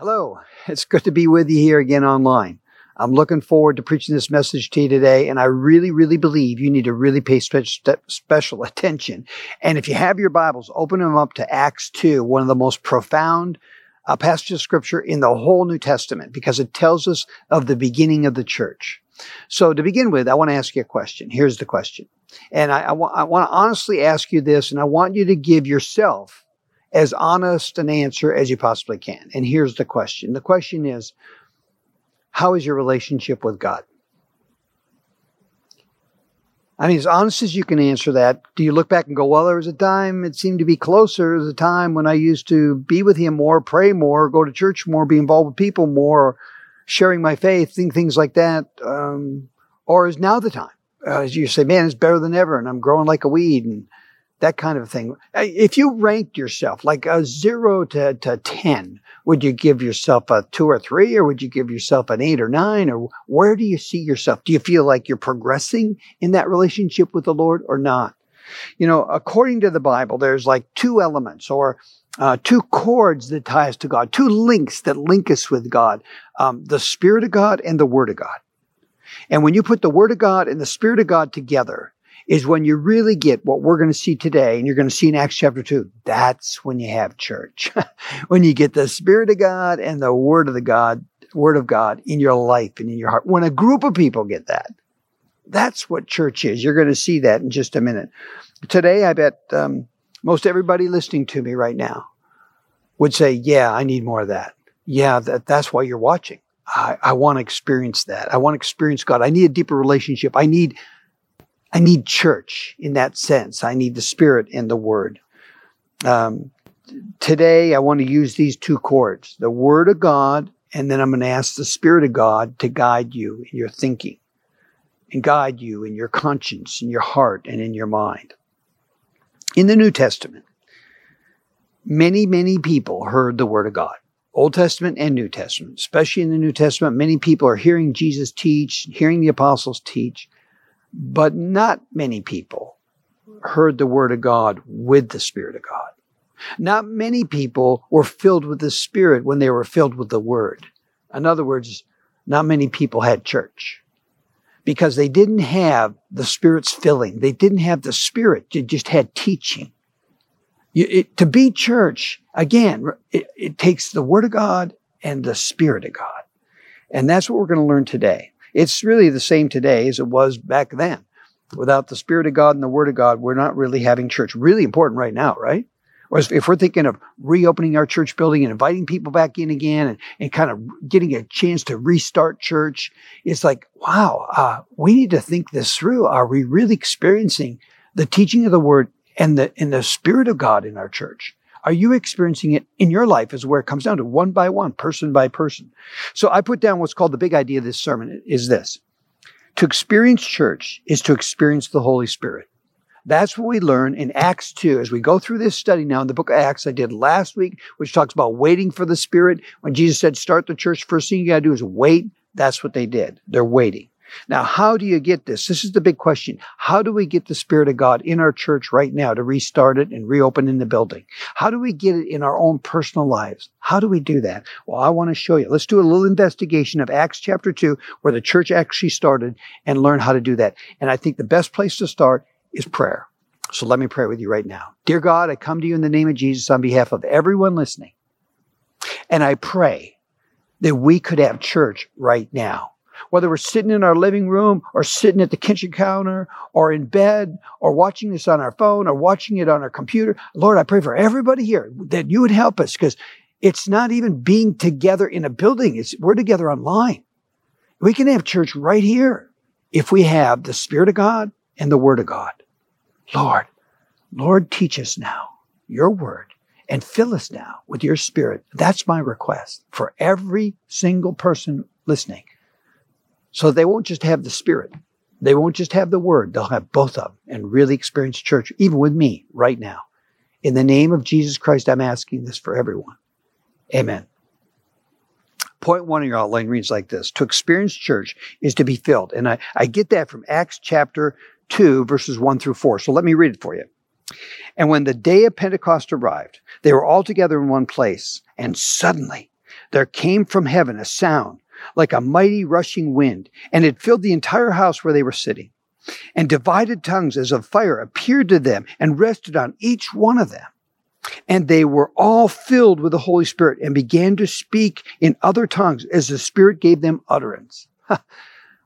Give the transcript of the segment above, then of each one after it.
Hello, it's good to be with you here again online. I'm looking forward to preaching this message to you today, and I really, really believe you need to really pay spe- special attention. And if you have your Bibles, open them up to Acts 2, one of the most profound uh, passages of scripture in the whole New Testament, because it tells us of the beginning of the church. So to begin with, I want to ask you a question. Here's the question. And I, I, wa- I want to honestly ask you this, and I want you to give yourself as honest an answer as you possibly can. And here's the question. The question is, how is your relationship with God? I mean, as honest as you can answer that, do you look back and go, well, there was a time it seemed to be closer. A time when I used to be with him more, pray more, go to church more, be involved with people more, sharing my faith, think things like that. Um, or is now the time? Uh, as you say, man, it's better than ever and I'm growing like a weed and that kind of thing. If you ranked yourself like a zero to, to 10, would you give yourself a two or three, or would you give yourself an eight or nine? Or where do you see yourself? Do you feel like you're progressing in that relationship with the Lord or not? You know, according to the Bible, there's like two elements or uh, two cords that tie us to God, two links that link us with God um, the Spirit of God and the Word of God. And when you put the Word of God and the Spirit of God together, is when you really get what we're going to see today, and you're going to see in Acts chapter 2. That's when you have church. when you get the Spirit of God and the Word of the God, Word of God in your life and in your heart. When a group of people get that, that's what church is. You're going to see that in just a minute. Today, I bet um, most everybody listening to me right now would say, Yeah, I need more of that. Yeah, that, that's why you're watching. I, I want to experience that. I want to experience God. I need a deeper relationship. I need I need church in that sense. I need the Spirit and the Word. Um, today, I want to use these two cords the Word of God, and then I'm going to ask the Spirit of God to guide you in your thinking and guide you in your conscience, in your heart, and in your mind. In the New Testament, many, many people heard the Word of God. Old Testament and New Testament, especially in the New Testament, many people are hearing Jesus teach, hearing the apostles teach, but not many people heard the word of God with the Spirit of God. Not many people were filled with the Spirit when they were filled with the word. In other words, not many people had church because they didn't have the Spirit's filling. They didn't have the Spirit. They just had teaching. You, it, to be church, again, it, it takes the Word of God and the Spirit of God. And that's what we're going to learn today. It's really the same today as it was back then. Without the Spirit of God and the Word of God, we're not really having church. Really important right now, right? Or if we're thinking of reopening our church building and inviting people back in again and, and kind of getting a chance to restart church, it's like, wow, uh, we need to think this through. Are we really experiencing the teaching of the Word and the, and the Spirit of God in our church? Are you experiencing it in your life is where it comes down to one by one, person by person. So I put down what's called the big idea of this sermon is this. To experience church is to experience the Holy Spirit. That's what we learn in Acts 2 as we go through this study now in the book of Acts I did last week, which talks about waiting for the Spirit. When Jesus said, start the church, first thing you got to do is wait. That's what they did. They're waiting. Now, how do you get this? This is the big question. How do we get the Spirit of God in our church right now to restart it and reopen in the building? How do we get it in our own personal lives? How do we do that? Well, I want to show you. Let's do a little investigation of Acts chapter 2, where the church actually started, and learn how to do that. And I think the best place to start is prayer. So let me pray with you right now. Dear God, I come to you in the name of Jesus on behalf of everyone listening. And I pray that we could have church right now whether we're sitting in our living room or sitting at the kitchen counter or in bed or watching this on our phone or watching it on our computer. Lord, I pray for everybody here that you would help us because it's not even being together in a building. It's we're together online. We can have church right here if we have the Spirit of God and the Word of God. Lord, Lord, teach us now your word and fill us now with your spirit. That's my request for every single person listening. So they won't just have the Spirit. They won't just have the Word. They'll have both of them and really experience church, even with me right now. In the name of Jesus Christ, I'm asking this for everyone. Amen. Point one of your outline reads like this To experience church is to be filled. And I, I get that from Acts chapter 2, verses 1 through 4. So let me read it for you. And when the day of Pentecost arrived, they were all together in one place. And suddenly there came from heaven a sound like a mighty rushing wind, and it filled the entire house where they were sitting. And divided tongues as of fire appeared to them and rested on each one of them. And they were all filled with the Holy Spirit and began to speak in other tongues as the Spirit gave them utterance.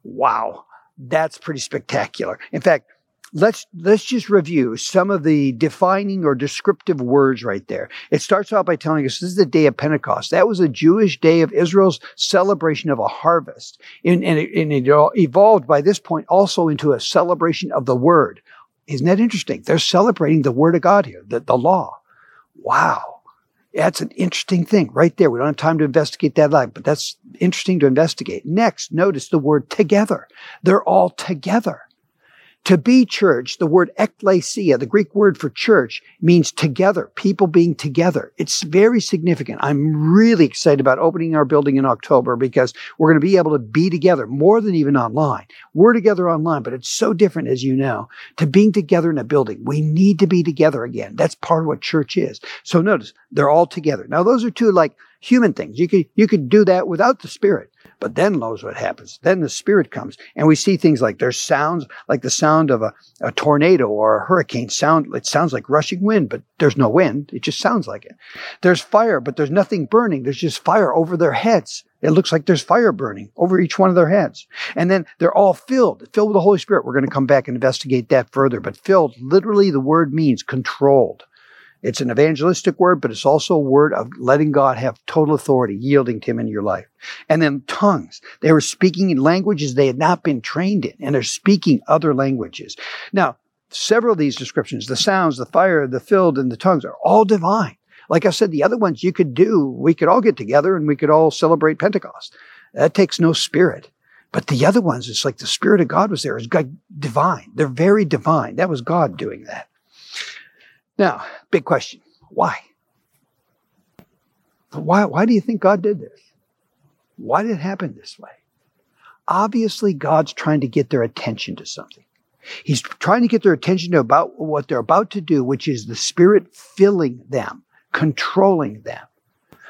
wow, that's pretty spectacular. In fact, let's let's just review some of the defining or descriptive words right there. It starts out by telling us this is the day of Pentecost. That was a Jewish day of Israel's celebration of a harvest, and, and, it, and it evolved by this point also into a celebration of the Word. Isn't that interesting? They're celebrating the Word of God here, the, the law. Wow. That's an interesting thing right there. We don't have time to investigate that live, but that's interesting to investigate. Next, notice the word together. They're all together. To be church, the word ekklesia, the Greek word for church, means together, people being together. It's very significant. I'm really excited about opening our building in October because we're going to be able to be together more than even online. We're together online, but it's so different, as you know, to being together in a building. We need to be together again. That's part of what church is. So notice they're all together. Now, those are two like human things. You could, you could do that without the spirit. But then knows what happens. Then the spirit comes and we see things like there's sounds like the sound of a, a tornado or a hurricane sound. It sounds like rushing wind, but there's no wind. It just sounds like it. There's fire, but there's nothing burning. There's just fire over their heads. It looks like there's fire burning over each one of their heads. And then they're all filled, filled with the Holy Spirit. We're going to come back and investigate that further. But filled, literally, the word means controlled. It's an evangelistic word, but it's also a word of letting God have total authority, yielding to Him in your life. And then tongues. They were speaking in languages they had not been trained in, and they're speaking other languages. Now, several of these descriptions, the sounds, the fire, the filled, and the tongues are all divine. Like I said, the other ones you could do, we could all get together and we could all celebrate Pentecost. That takes no spirit. But the other ones, it's like the Spirit of God was there. It's divine. They're very divine. That was God doing that. Now, big question. Why? Why, why do you think God did this? Why did it happen this way? Obviously, God's trying to get their attention to something. He's trying to get their attention to about what they're about to do, which is the Spirit filling them, controlling them.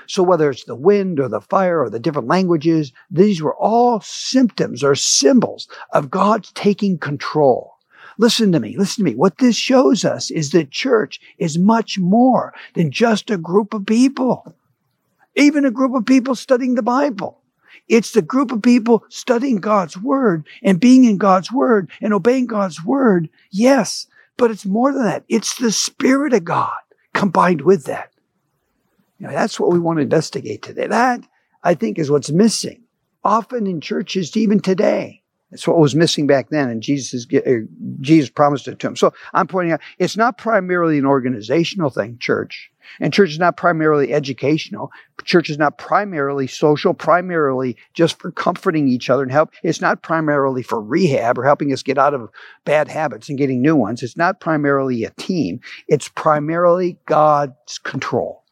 So whether it's the wind or the fire or the different languages, these were all symptoms or symbols of God's taking control. Listen to me. Listen to me. What this shows us is that church is much more than just a group of people, even a group of people studying the Bible. It's the group of people studying God's word and being in God's word and obeying God's word. Yes, but it's more than that. It's the Spirit of God combined with that. You know, that's what we want to investigate today. That, I think, is what's missing often in churches, even today. It's what was missing back then, and Jesus uh, Jesus promised it to him. So I'm pointing out it's not primarily an organizational thing, church, and church is not primarily educational. Church is not primarily social, primarily just for comforting each other and help. It's not primarily for rehab or helping us get out of bad habits and getting new ones. It's not primarily a team. It's primarily God's control.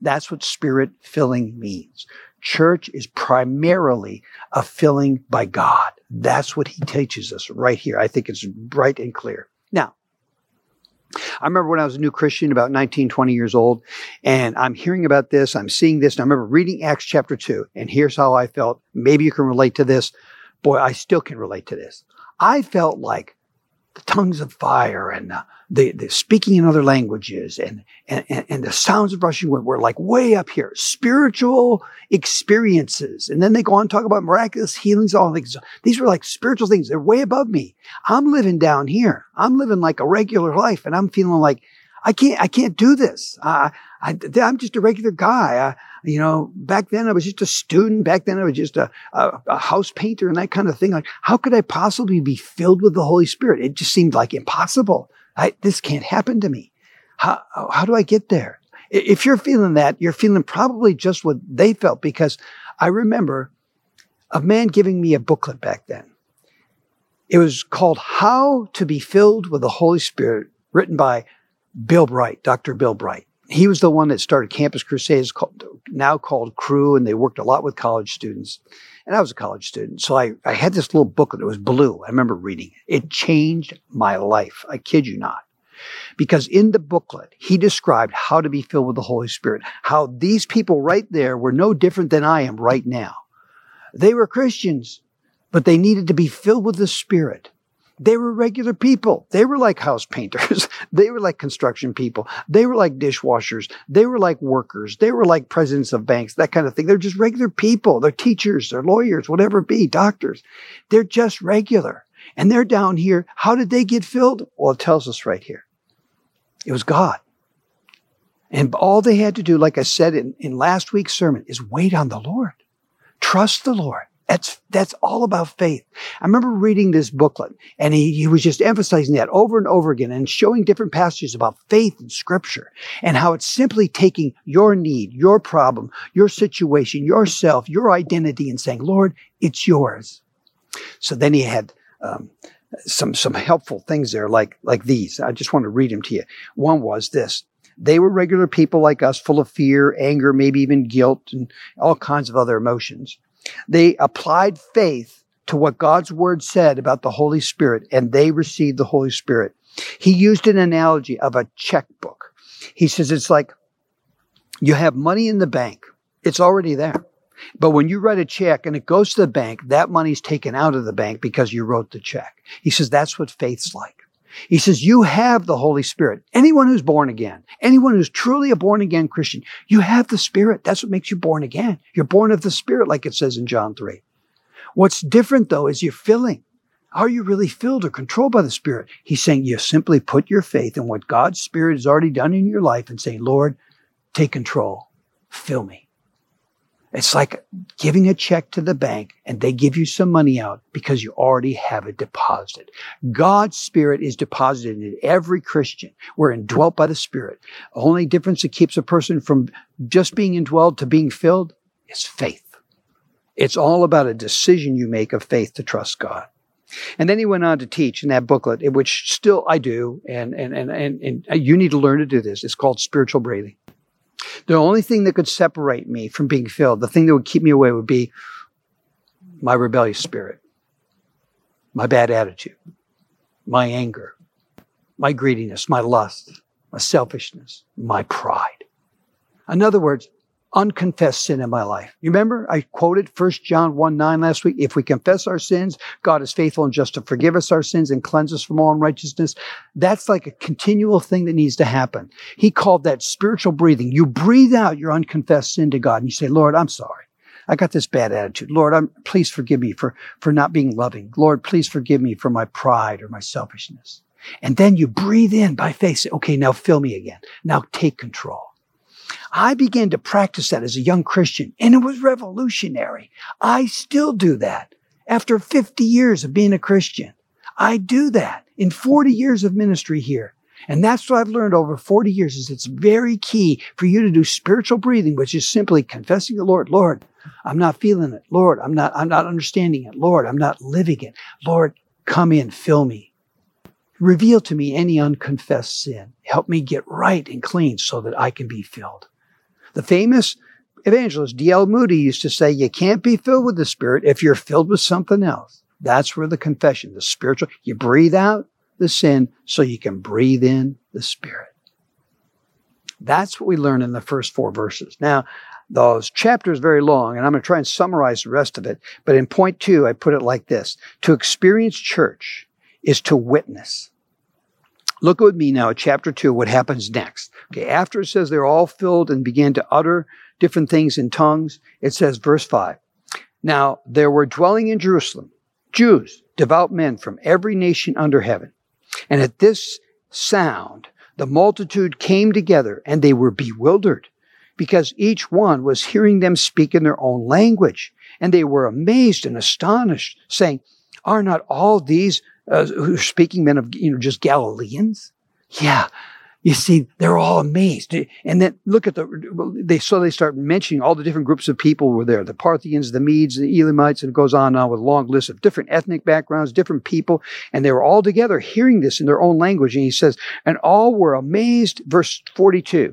That's what spirit filling means. Church is primarily a filling by God. That's what he teaches us right here. I think it's bright and clear. Now, I remember when I was a new Christian, about 19, 20 years old, and I'm hearing about this, I'm seeing this, and I remember reading Acts chapter 2, and here's how I felt. Maybe you can relate to this. Boy, I still can relate to this. I felt like the tongues of fire and the, the, the speaking in other languages and, and, and the sounds of rushing wind were like way up here, spiritual experiences. And then they go on to talk about miraculous healings, all things. These were like spiritual things. They're way above me. I'm living down here. I'm living like a regular life and I'm feeling like I can't, I can't do this. Uh, I, am just a regular guy. I, you know, back then I was just a student. Back then I was just a, a, a, house painter and that kind of thing. Like, how could I possibly be filled with the Holy Spirit? It just seemed like impossible. I, this can't happen to me. How, how do I get there? If you're feeling that, you're feeling probably just what they felt because I remember a man giving me a booklet back then. It was called How to Be Filled with the Holy Spirit, written by Bill Bright, Dr. Bill Bright. He was the one that started Campus Crusades, called, now called Cru, and they worked a lot with college students. And I was a college student. So I, I had this little booklet. It was blue. I remember reading it. It changed my life. I kid you not. Because in the booklet, he described how to be filled with the Holy Spirit, how these people right there were no different than I am right now. They were Christians, but they needed to be filled with the Spirit. They were regular people. They were like house painters. they were like construction people. They were like dishwashers. They were like workers. They were like presidents of banks, that kind of thing. They're just regular people. They're teachers, they're lawyers, whatever it be, doctors. They're just regular. And they're down here. How did they get filled? Well, it tells us right here. It was God. And all they had to do, like I said in, in last week's sermon, is wait on the Lord. Trust the Lord. That's, that's all about faith. I remember reading this booklet and he, he was just emphasizing that over and over again and showing different passages about faith in scripture and how it's simply taking your need, your problem, your situation, yourself, your identity and saying, Lord, it's yours. So then he had, um, some, some helpful things there like, like these. I just want to read them to you. One was this. They were regular people like us, full of fear, anger, maybe even guilt and all kinds of other emotions. They applied faith to what God's word said about the Holy Spirit and they received the Holy Spirit. He used an analogy of a checkbook. He says it's like you have money in the bank. It's already there. But when you write a check and it goes to the bank, that money's taken out of the bank because you wrote the check. He says that's what faith's like. He says, you have the Holy Spirit. Anyone who's born again, anyone who's truly a born again Christian, you have the Spirit. That's what makes you born again. You're born of the Spirit, like it says in John 3. What's different though is you're filling. Are you really filled or controlled by the Spirit? He's saying you simply put your faith in what God's Spirit has already done in your life and saying, Lord, take control. Fill me. It's like giving a check to the bank and they give you some money out because you already have it deposited. God's Spirit is deposited in every Christian. We're indwelt by the Spirit. The only difference that keeps a person from just being indwelled to being filled is faith. It's all about a decision you make of faith to trust God. And then he went on to teach in that booklet, which still I do, and, and, and, and, you need to learn to do this. It's called spiritual breathing. The only thing that could separate me from being filled, the thing that would keep me away would be my rebellious spirit, my bad attitude, my anger, my greediness, my lust, my selfishness, my pride. In other words, unconfessed sin in my life. You remember I quoted 1 John 1 9 last week. If we confess our sins, God is faithful and just to forgive us our sins and cleanse us from all unrighteousness. That's like a continual thing that needs to happen. He called that spiritual breathing. You breathe out your unconfessed sin to God and you say, Lord, I'm sorry. I got this bad attitude. Lord, I'm, please forgive me for, for not being loving. Lord, please forgive me for my pride or my selfishness. And then you breathe in by faith. Say, okay, now fill me again. Now take control. I began to practice that as a young Christian and it was revolutionary. I still do that after 50 years of being a Christian. I do that in 40 years of ministry here. And that's what I've learned over 40 years is it's very key for you to do spiritual breathing, which is simply confessing the Lord, Lord, I'm not feeling it. Lord, I'm not, I'm not understanding it. Lord, I'm not living it. Lord, come in, fill me. Reveal to me any unconfessed sin. Help me get right and clean so that I can be filled. The famous evangelist D.L. Moody used to say, you can't be filled with the Spirit if you're filled with something else. That's where the confession, the spiritual, you breathe out the sin so you can breathe in the Spirit. That's what we learn in the first four verses. Now, those chapters very long, and I'm going to try and summarize the rest of it. But in point two, I put it like this. To experience church is to witness. Look with me now at chapter two, what happens next. Okay, after it says they're all filled and began to utter different things in tongues, it says, verse five. Now there were dwelling in Jerusalem Jews, devout men from every nation under heaven. And at this sound, the multitude came together and they were bewildered because each one was hearing them speak in their own language. And they were amazed and astonished, saying, Are not all these uh, who are speaking men of, you know, just Galileans? Yeah. You see, they're all amazed. And then look at the, they, so they start mentioning all the different groups of people were there. The Parthians, the Medes, the Elamites, and it goes on now with a long list of different ethnic backgrounds, different people. And they were all together hearing this in their own language. And he says, and all were amazed. Verse 42.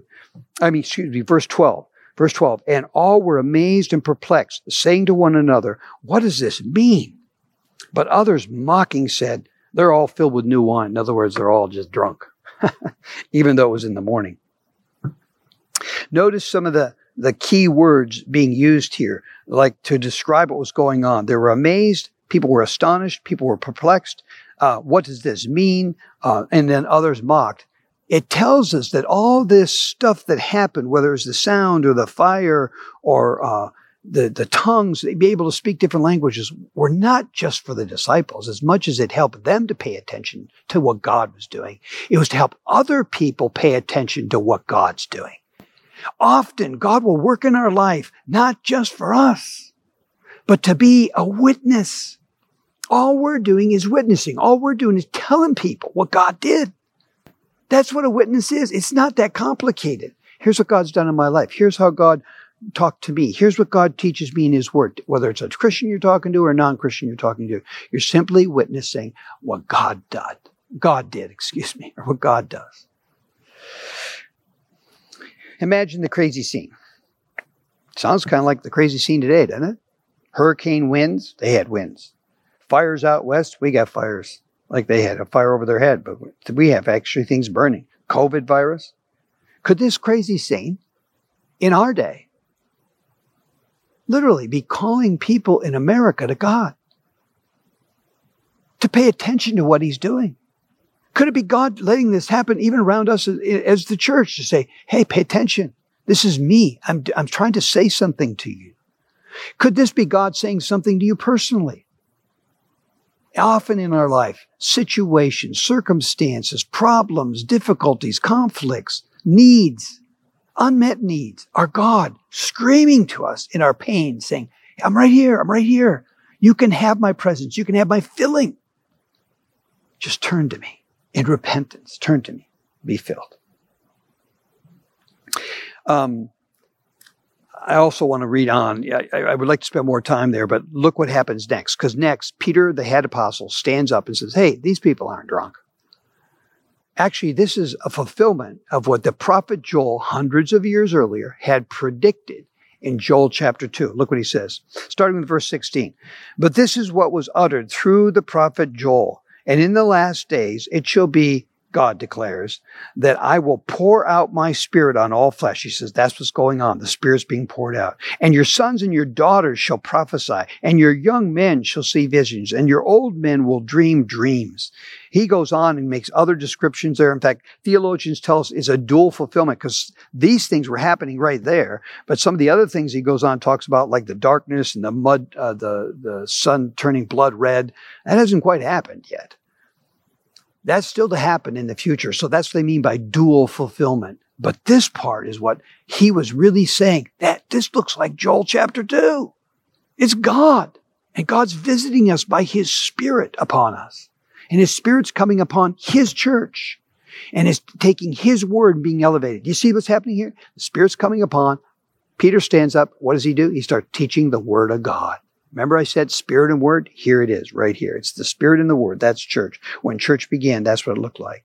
I mean, excuse me, verse 12. Verse 12. And all were amazed and perplexed, saying to one another, what does this mean? But others mocking said, they're all filled with new wine. In other words, they're all just drunk. even though it was in the morning. Notice some of the, the key words being used here, like to describe what was going on. They were amazed, people were astonished, people were perplexed. Uh, what does this mean? Uh, and then others mocked. It tells us that all this stuff that happened, whether it's the sound or the fire or uh, the, the tongues, be able to speak different languages, were not just for the disciples as much as it helped them to pay attention to what God was doing. It was to help other people pay attention to what God's doing. Often God will work in our life, not just for us, but to be a witness. All we're doing is witnessing. All we're doing is telling people what God did. That's what a witness is. It's not that complicated. Here's what God's done in my life. Here's how God talked to me. Here's what God teaches me in His Word. Whether it's a Christian you're talking to or a non-Christian you're talking to, you're simply witnessing what God did. God did, excuse me, or what God does. Imagine the crazy scene. Sounds kind of like the crazy scene today, doesn't it? Hurricane winds, they had winds. Fires out west, we got fires. Like they had a fire over their head, but we have actually things burning. COVID virus. Could this crazy scene in our day literally be calling people in America to God? To pay attention to what he's doing? Could it be God letting this happen even around us as the church to say, hey, pay attention. This is me. I'm, I'm trying to say something to you. Could this be God saying something to you personally? Often in our life, situations, circumstances, problems, difficulties, conflicts, needs, unmet needs our God screaming to us in our pain, saying, I'm right here. I'm right here. You can have my presence. You can have my filling. Just turn to me in repentance. Turn to me, be filled. Um, I also want to read on. I, I, would like to spend more time there, but look what happens next. Because next, Peter, the head apostle, stands up and says, Hey, these people aren't drunk. Actually, this is a fulfillment of what the prophet Joel, hundreds of years earlier, had predicted in Joel chapter 2. Look what he says, starting with verse 16. But this is what was uttered through the prophet Joel. And in the last days, it shall be, God declares, that I will pour out my spirit on all flesh. He says that's what's going on. The spirit's being poured out. And your sons and your daughters shall prophesy, and your young men shall see visions, and your old men will dream dreams. He goes on and makes other descriptions there. In fact, theologians tell us it's a dual fulfillment because these things were happening right there. But some of the other things he goes on talks about, like the darkness and the mud, uh, the the sun turning blood red, that hasn't quite happened yet. That's still to happen in the future. So that's what they mean by dual fulfillment. But this part is what he was really saying that this looks like Joel chapter two. It's God and God's visiting us by his spirit upon us and his spirit's coming upon his church and is taking his word and being elevated. You see what's happening here? The spirit's coming upon. Peter stands up. What does he do? He starts teaching the word of God. Remember I said spirit and word? Here it is, right here. It's the spirit and the word. That's church. When church began, that's what it looked like.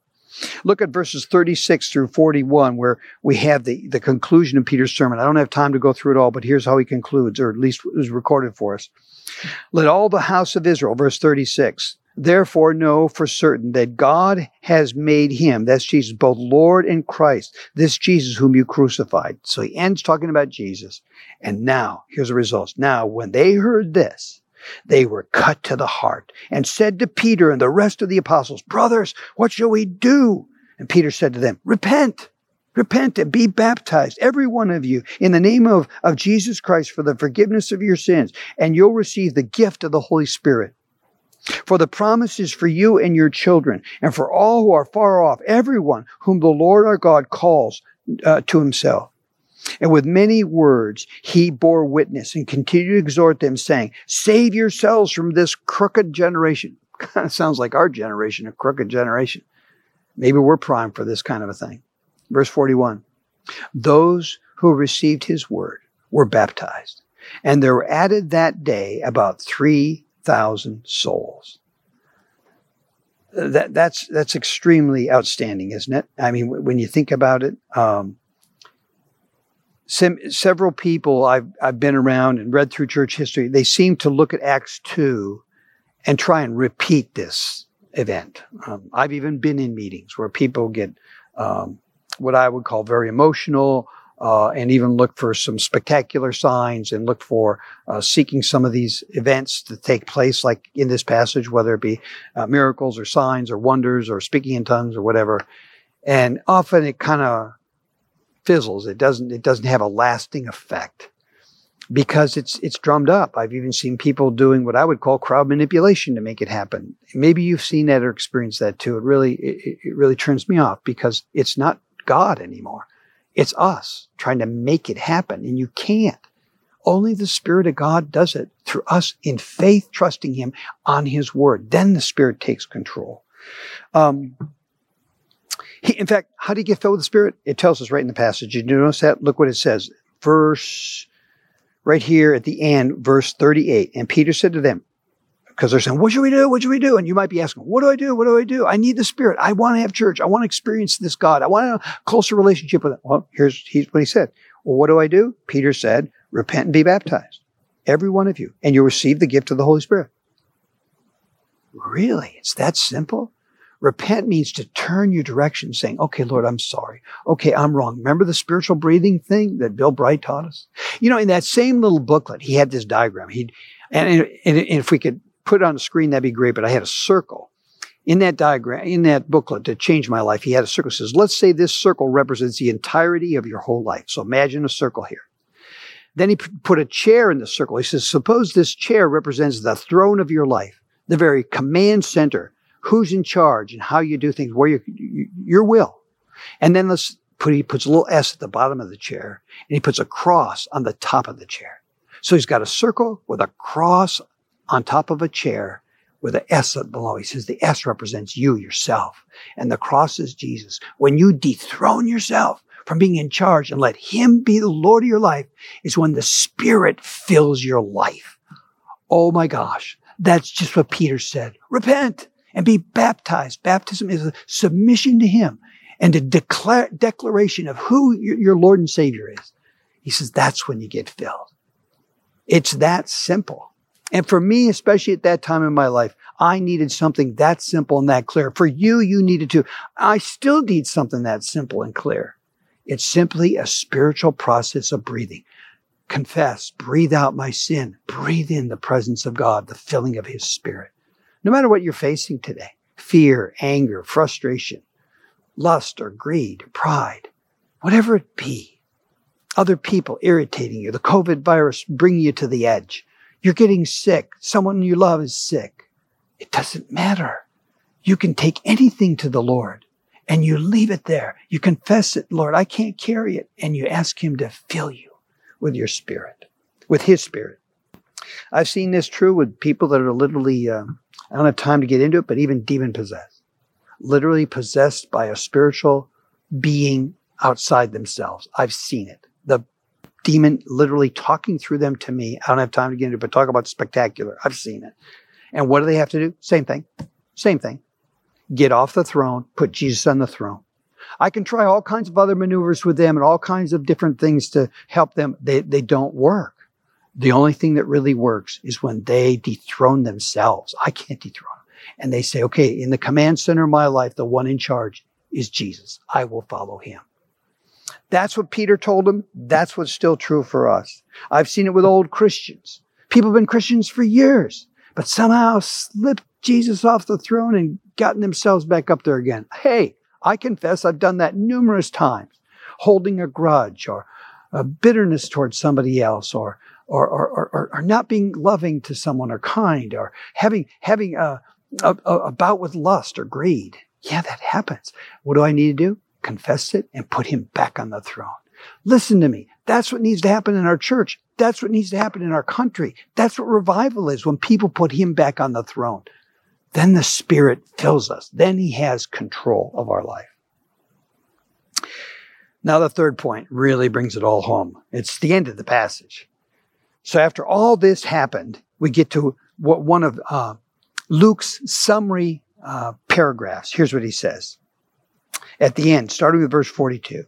Look at verses 36 through 41, where we have the, the conclusion of Peter's sermon. I don't have time to go through it all, but here's how he concludes, or at least it was recorded for us. Let all the house of Israel, verse 36, Therefore, know for certain that God has made him, that's Jesus, both Lord and Christ, this Jesus whom you crucified. So he ends talking about Jesus. And now, here's the results. Now, when they heard this, they were cut to the heart and said to Peter and the rest of the apostles, Brothers, what shall we do? And Peter said to them, Repent. Repent and be baptized, every one of you, in the name of, of Jesus Christ for the forgiveness of your sins, and you'll receive the gift of the Holy Spirit. For the promise is for you and your children, and for all who are far off, everyone whom the Lord our God calls uh, to himself. And with many words, he bore witness and continued to exhort them, saying, Save yourselves from this crooked generation. Kind of sounds like our generation, a crooked generation. Maybe we're primed for this kind of a thing. Verse 41 Those who received his word were baptized, and there were added that day about three thousand souls. That that's that's extremely outstanding, isn't it? I mean, when you think about it, um, sem- several people I've I've been around and read through church history, they seem to look at Acts two and try and repeat this event. Um, I've even been in meetings where people get um, what I would call very emotional. Uh, and even look for some spectacular signs and look for uh, seeking some of these events to take place, like in this passage, whether it be uh, miracles or signs or wonders or speaking in tongues or whatever. And often it kind of fizzles. It doesn't, it doesn't have a lasting effect because it's, it's drummed up. I've even seen people doing what I would call crowd manipulation to make it happen. Maybe you've seen that or experienced that too. It really, it, it really turns me off because it's not God anymore. It's us trying to make it happen and you can't. Only the Spirit of God does it through us in faith, trusting Him on His Word. Then the Spirit takes control. Um, he, in fact, how do you get filled with the Spirit? It tells us right in the passage. You notice that? Look what it says. Verse, right here at the end, verse 38. And Peter said to them, because they're saying, what should we do? What should we do? And you might be asking, what do I do? What do I do? I need the Spirit. I want to have church. I want to experience this God. I want a closer relationship with Him. Well, here's, what he said. Well, what do I do? Peter said, repent and be baptized. Every one of you. And you'll receive the gift of the Holy Spirit. Really? It's that simple? Repent means to turn your direction saying, okay, Lord, I'm sorry. Okay, I'm wrong. Remember the spiritual breathing thing that Bill Bright taught us? You know, in that same little booklet, he had this diagram. He'd, and, and, and if we could put it on the screen, that'd be great, but I had a circle in that diagram, in that booklet to change my life. He had a circle that says, let's say this circle represents the entirety of your whole life. So imagine a circle here. Then he put a chair in the circle. He says, suppose this chair represents the throne of your life, the very command center who's in charge and how you do things, where you, your will. And then let's put, he puts a little S at the bottom of the chair and he puts a cross on the top of the chair. So he's got a circle with a cross on top of a chair with an S below. He says the S represents you, yourself, and the cross is Jesus. When you dethrone yourself from being in charge and let him be the Lord of your life is when the spirit fills your life. Oh my gosh. That's just what Peter said. Repent and be baptized. Baptism is a submission to Him and a declare, declaration of who your Lord and Savior is. He says that's when you get filled. It's that simple. And for me, especially at that time in my life, I needed something that simple and that clear. For you, you needed to. I still need something that simple and clear. It's simply a spiritual process of breathing. Confess, breathe out my sin, breathe in the presence of God, the filling of His Spirit no matter what you're facing today fear, anger, frustration, lust or greed, pride, whatever it be, other people irritating you, the COVID virus bringing you to the edge, you're getting sick, someone you love is sick. It doesn't matter. You can take anything to the Lord and you leave it there. You confess it, Lord, I can't carry it. And you ask Him to fill you with your spirit, with His spirit. I've seen this true with people that are literally um, I don't have time to get into it, but even demon possessed, literally possessed by a spiritual being outside themselves. I've seen it. The demon literally talking through them to me. I don't have time to get into it, but talk about spectacular. I've seen it. And what do they have to do? Same thing. Same thing. Get off the throne, put Jesus on the throne. I can try all kinds of other maneuvers with them and all kinds of different things to help them. They, they don't work. The only thing that really works is when they dethrone themselves. I can't dethrone them. And they say, okay, in the command center of my life, the one in charge is Jesus. I will follow him. That's what Peter told them. That's what's still true for us. I've seen it with old Christians. People have been Christians for years, but somehow slipped Jesus off the throne and gotten themselves back up there again. Hey, I confess I've done that numerous times, holding a grudge or a bitterness towards somebody else or or, or, or, or not being loving to someone or kind or having, having a, a, a bout with lust or greed. Yeah, that happens. What do I need to do? Confess it and put him back on the throne. Listen to me. That's what needs to happen in our church. That's what needs to happen in our country. That's what revival is when people put him back on the throne. Then the Spirit fills us. Then he has control of our life. Now, the third point really brings it all home. It's the end of the passage. So after all this happened, we get to what one of uh, Luke's summary uh, paragraphs. Here's what he says at the end, starting with verse 42.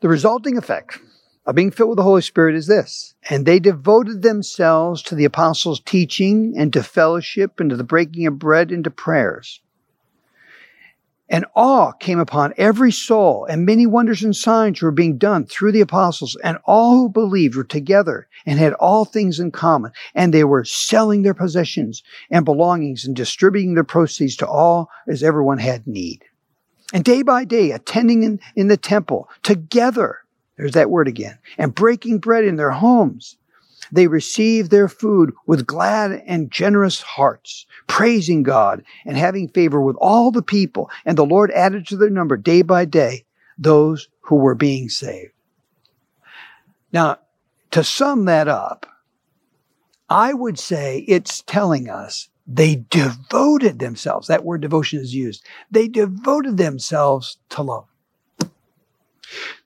The resulting effect of being filled with the Holy Spirit is this. And they devoted themselves to the apostles' teaching and to fellowship and to the breaking of bread and to prayers. And awe came upon every soul, and many wonders and signs were being done through the apostles, and all who believed were together and had all things in common, and they were selling their possessions and belongings and distributing their proceeds to all as everyone had need. And day by day, attending in, in the temple together, there's that word again, and breaking bread in their homes they received their food with glad and generous hearts, praising God and having favor with all the people. And the Lord added to their number day by day those who were being saved. Now, to sum that up, I would say it's telling us they devoted themselves. That word devotion is used. They devoted themselves to love.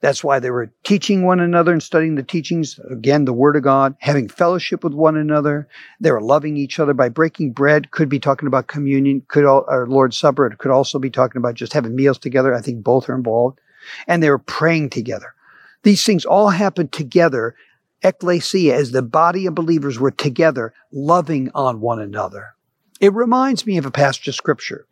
That's why they were teaching one another and studying the teachings, again, the Word of God, having fellowship with one another. They were loving each other by breaking bread, could be talking about communion, could all, or Lord's Supper, it could also be talking about just having meals together. I think both are involved. And they were praying together. These things all happened together, ecclesia, as the body of believers were together, loving on one another. It reminds me of a passage of scripture.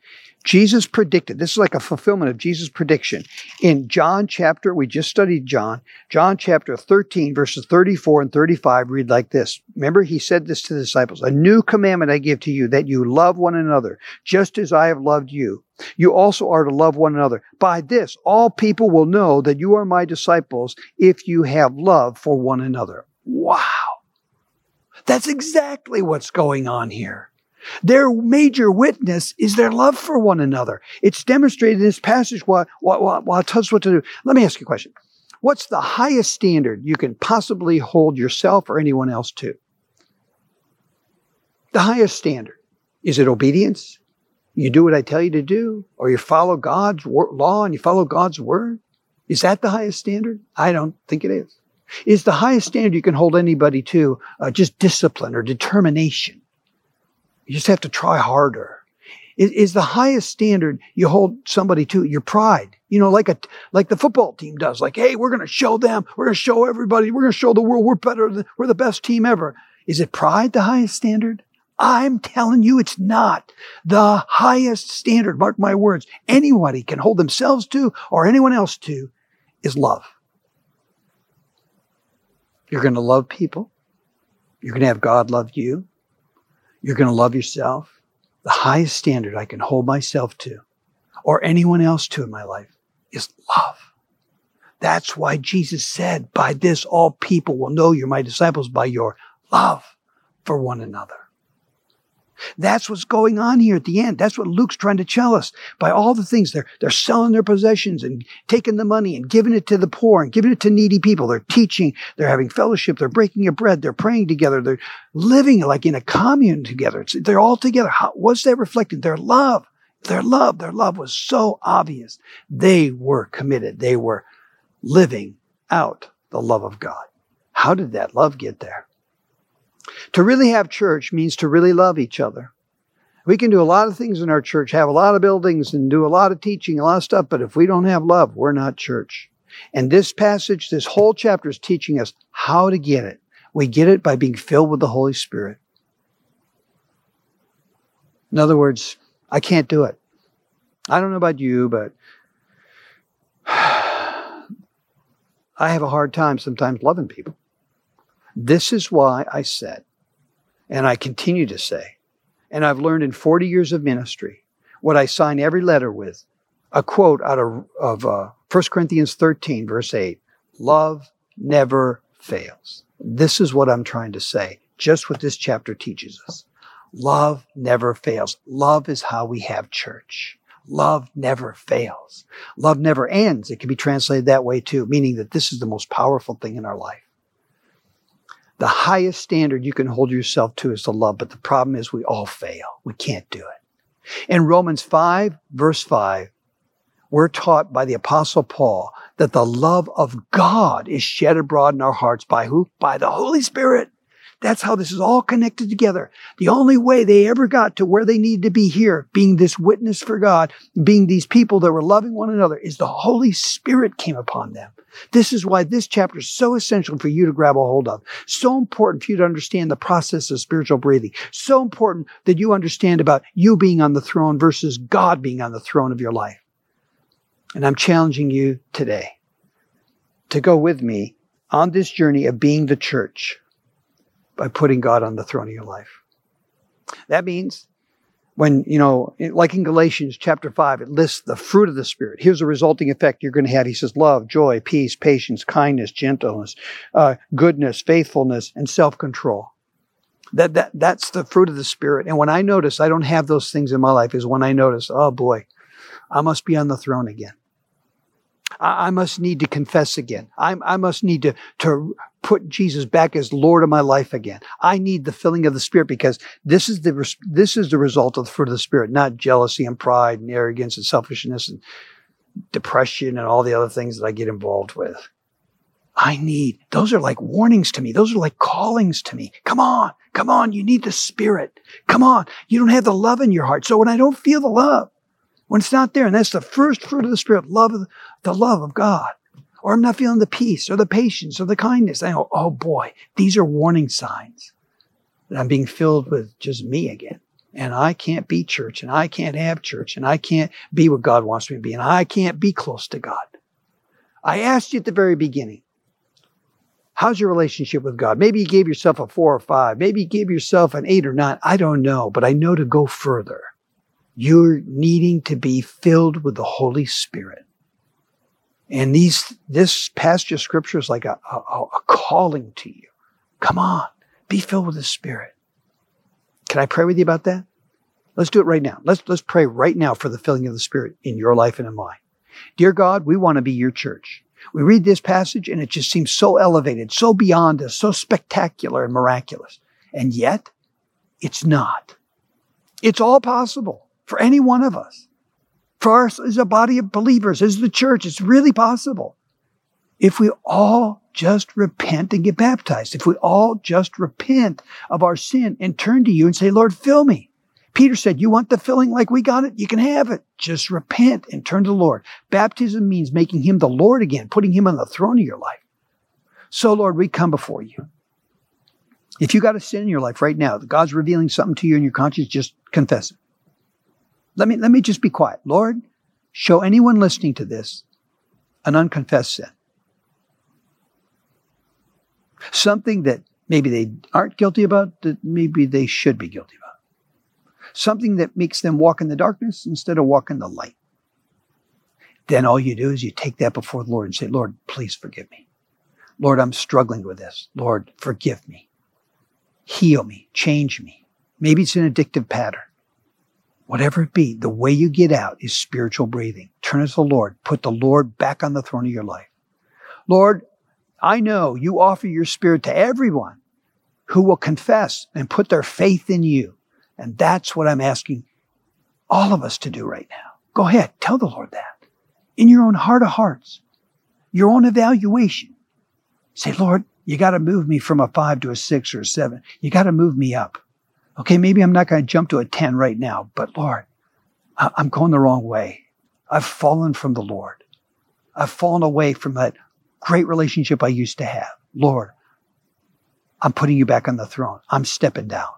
Jesus predicted, this is like a fulfillment of Jesus' prediction. In John chapter, we just studied John, John chapter 13, verses 34 and 35 read like this. Remember, he said this to the disciples, a new commandment I give to you, that you love one another, just as I have loved you. You also are to love one another. By this, all people will know that you are my disciples if you have love for one another. Wow. That's exactly what's going on here. Their major witness is their love for one another. It's demonstrated in this passage while, while, while it tells us what to do. Let me ask you a question. What's the highest standard you can possibly hold yourself or anyone else to? The highest standard. Is it obedience? You do what I tell you to do, or you follow God's law and you follow God's word? Is that the highest standard? I don't think it is. Is the highest standard you can hold anybody to uh, just discipline or determination? You just have to try harder. Is, is the highest standard you hold somebody to your pride. You know, like a, like the football team does. Like, hey, we're going to show them. We're going to show everybody. We're going to show the world we're better. Than, we're the best team ever. Is it pride the highest standard? I'm telling you, it's not the highest standard. Mark my words. Anybody can hold themselves to or anyone else to is love. You're going to love people. You're going to have God love you. You're going to love yourself. The highest standard I can hold myself to or anyone else to in my life is love. That's why Jesus said, by this all people will know you're my disciples by your love for one another. That's what's going on here at the end. That's what Luke's trying to tell us. By all the things they're, they're selling their possessions and taking the money and giving it to the poor and giving it to needy people. They're teaching. They're having fellowship. They're breaking a bread. They're praying together. They're living like in a commune together. It's, they're all together. How, what's that reflecting? Their love. Their love. Their love was so obvious. They were committed. They were living out the love of God. How did that love get there? To really have church means to really love each other. We can do a lot of things in our church, have a lot of buildings and do a lot of teaching, a lot of stuff, but if we don't have love, we're not church. And this passage, this whole chapter is teaching us how to get it. We get it by being filled with the Holy Spirit. In other words, I can't do it. I don't know about you, but I have a hard time sometimes loving people. This is why I said, and I continue to say, and I've learned in 40 years of ministry, what I sign every letter with, a quote out of, of uh, 1 Corinthians 13, verse 8 Love never fails. This is what I'm trying to say, just what this chapter teaches us. Love never fails. Love is how we have church. Love never fails. Love never ends. It can be translated that way too, meaning that this is the most powerful thing in our life. The highest standard you can hold yourself to is the love, but the problem is we all fail. We can't do it. In Romans 5, verse 5, we're taught by the apostle Paul that the love of God is shed abroad in our hearts by who? By the Holy Spirit. That's how this is all connected together. The only way they ever got to where they needed to be here, being this witness for God, being these people that were loving one another, is the Holy Spirit came upon them. This is why this chapter is so essential for you to grab a hold of. So important for you to understand the process of spiritual breathing. So important that you understand about you being on the throne versus God being on the throne of your life. And I'm challenging you today to go with me on this journey of being the church by putting God on the throne of your life. That means when, you know, like in Galatians chapter 5, it lists the fruit of the Spirit. Here's the resulting effect you're going to have. He says love, joy, peace, patience, kindness, gentleness, uh, goodness, faithfulness, and self-control. That, that, that's the fruit of the Spirit. And when I notice I don't have those things in my life is when I notice, oh boy, I must be on the throne again. I, must need to confess again. I, I must need to, to put Jesus back as Lord of my life again. I need the filling of the Spirit because this is the, this is the result of the fruit of the Spirit, not jealousy and pride and arrogance and selfishness and depression and all the other things that I get involved with. I need, those are like warnings to me. Those are like callings to me. Come on, come on. You need the Spirit. Come on. You don't have the love in your heart. So when I don't feel the love, when it's not there, and that's the first fruit of the Spirit, love, the love of God. Or I'm not feeling the peace or the patience or the kindness. I go, oh boy, these are warning signs that I'm being filled with just me again. And I can't be church and I can't have church and I can't be what God wants me to be and I can't be close to God. I asked you at the very beginning, how's your relationship with God? Maybe you gave yourself a four or five. Maybe you gave yourself an eight or nine. I don't know, but I know to go further. You're needing to be filled with the Holy Spirit. And these, this passage of scripture is like a, a, a calling to you. Come on, be filled with the Spirit. Can I pray with you about that? Let's do it right now. Let's, let's pray right now for the filling of the Spirit in your life and in mine. Dear God, we want to be your church. We read this passage and it just seems so elevated, so beyond us, so spectacular and miraculous. And yet, it's not. It's all possible for any one of us. For us as a body of believers, as the church, it's really possible. If we all just repent and get baptized, if we all just repent of our sin and turn to you and say, Lord, fill me. Peter said, you want the filling like we got it? You can have it. Just repent and turn to the Lord. Baptism means making him the Lord again, putting him on the throne of your life. So Lord, we come before you. If you got a sin in your life right now, God's revealing something to you in your conscience, just confess it. Let me, let me just be quiet. Lord, show anyone listening to this an unconfessed sin. Something that maybe they aren't guilty about that maybe they should be guilty about. Something that makes them walk in the darkness instead of walk in the light. Then all you do is you take that before the Lord and say, Lord, please forgive me. Lord, I'm struggling with this. Lord, forgive me. Heal me. Change me. Maybe it's an addictive pattern whatever it be, the way you get out is spiritual breathing. Turn to the Lord. Put the Lord back on the throne of your life. Lord, I know you offer your spirit to everyone who will confess and put their faith in you. And that's what I'm asking all of us to do right now. Go ahead. Tell the Lord that in your own heart of hearts, your own evaluation. Say, Lord, you got to move me from a five to a six or a seven. You got to move me up. Okay, maybe I'm not going to jump to a 10 right now, but Lord, I'm going the wrong way. I've fallen from the Lord. I've fallen away from that great relationship I used to have. Lord, I'm putting you back on the throne. I'm stepping down.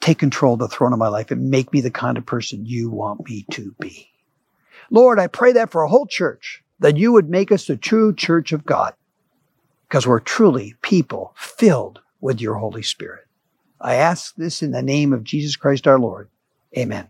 Take control of the throne of my life and make me the kind of person you want me to be. Lord, I pray that for a whole church, that you would make us the true church of God, because we're truly people filled with your Holy Spirit. I ask this in the name of Jesus Christ our Lord. Amen.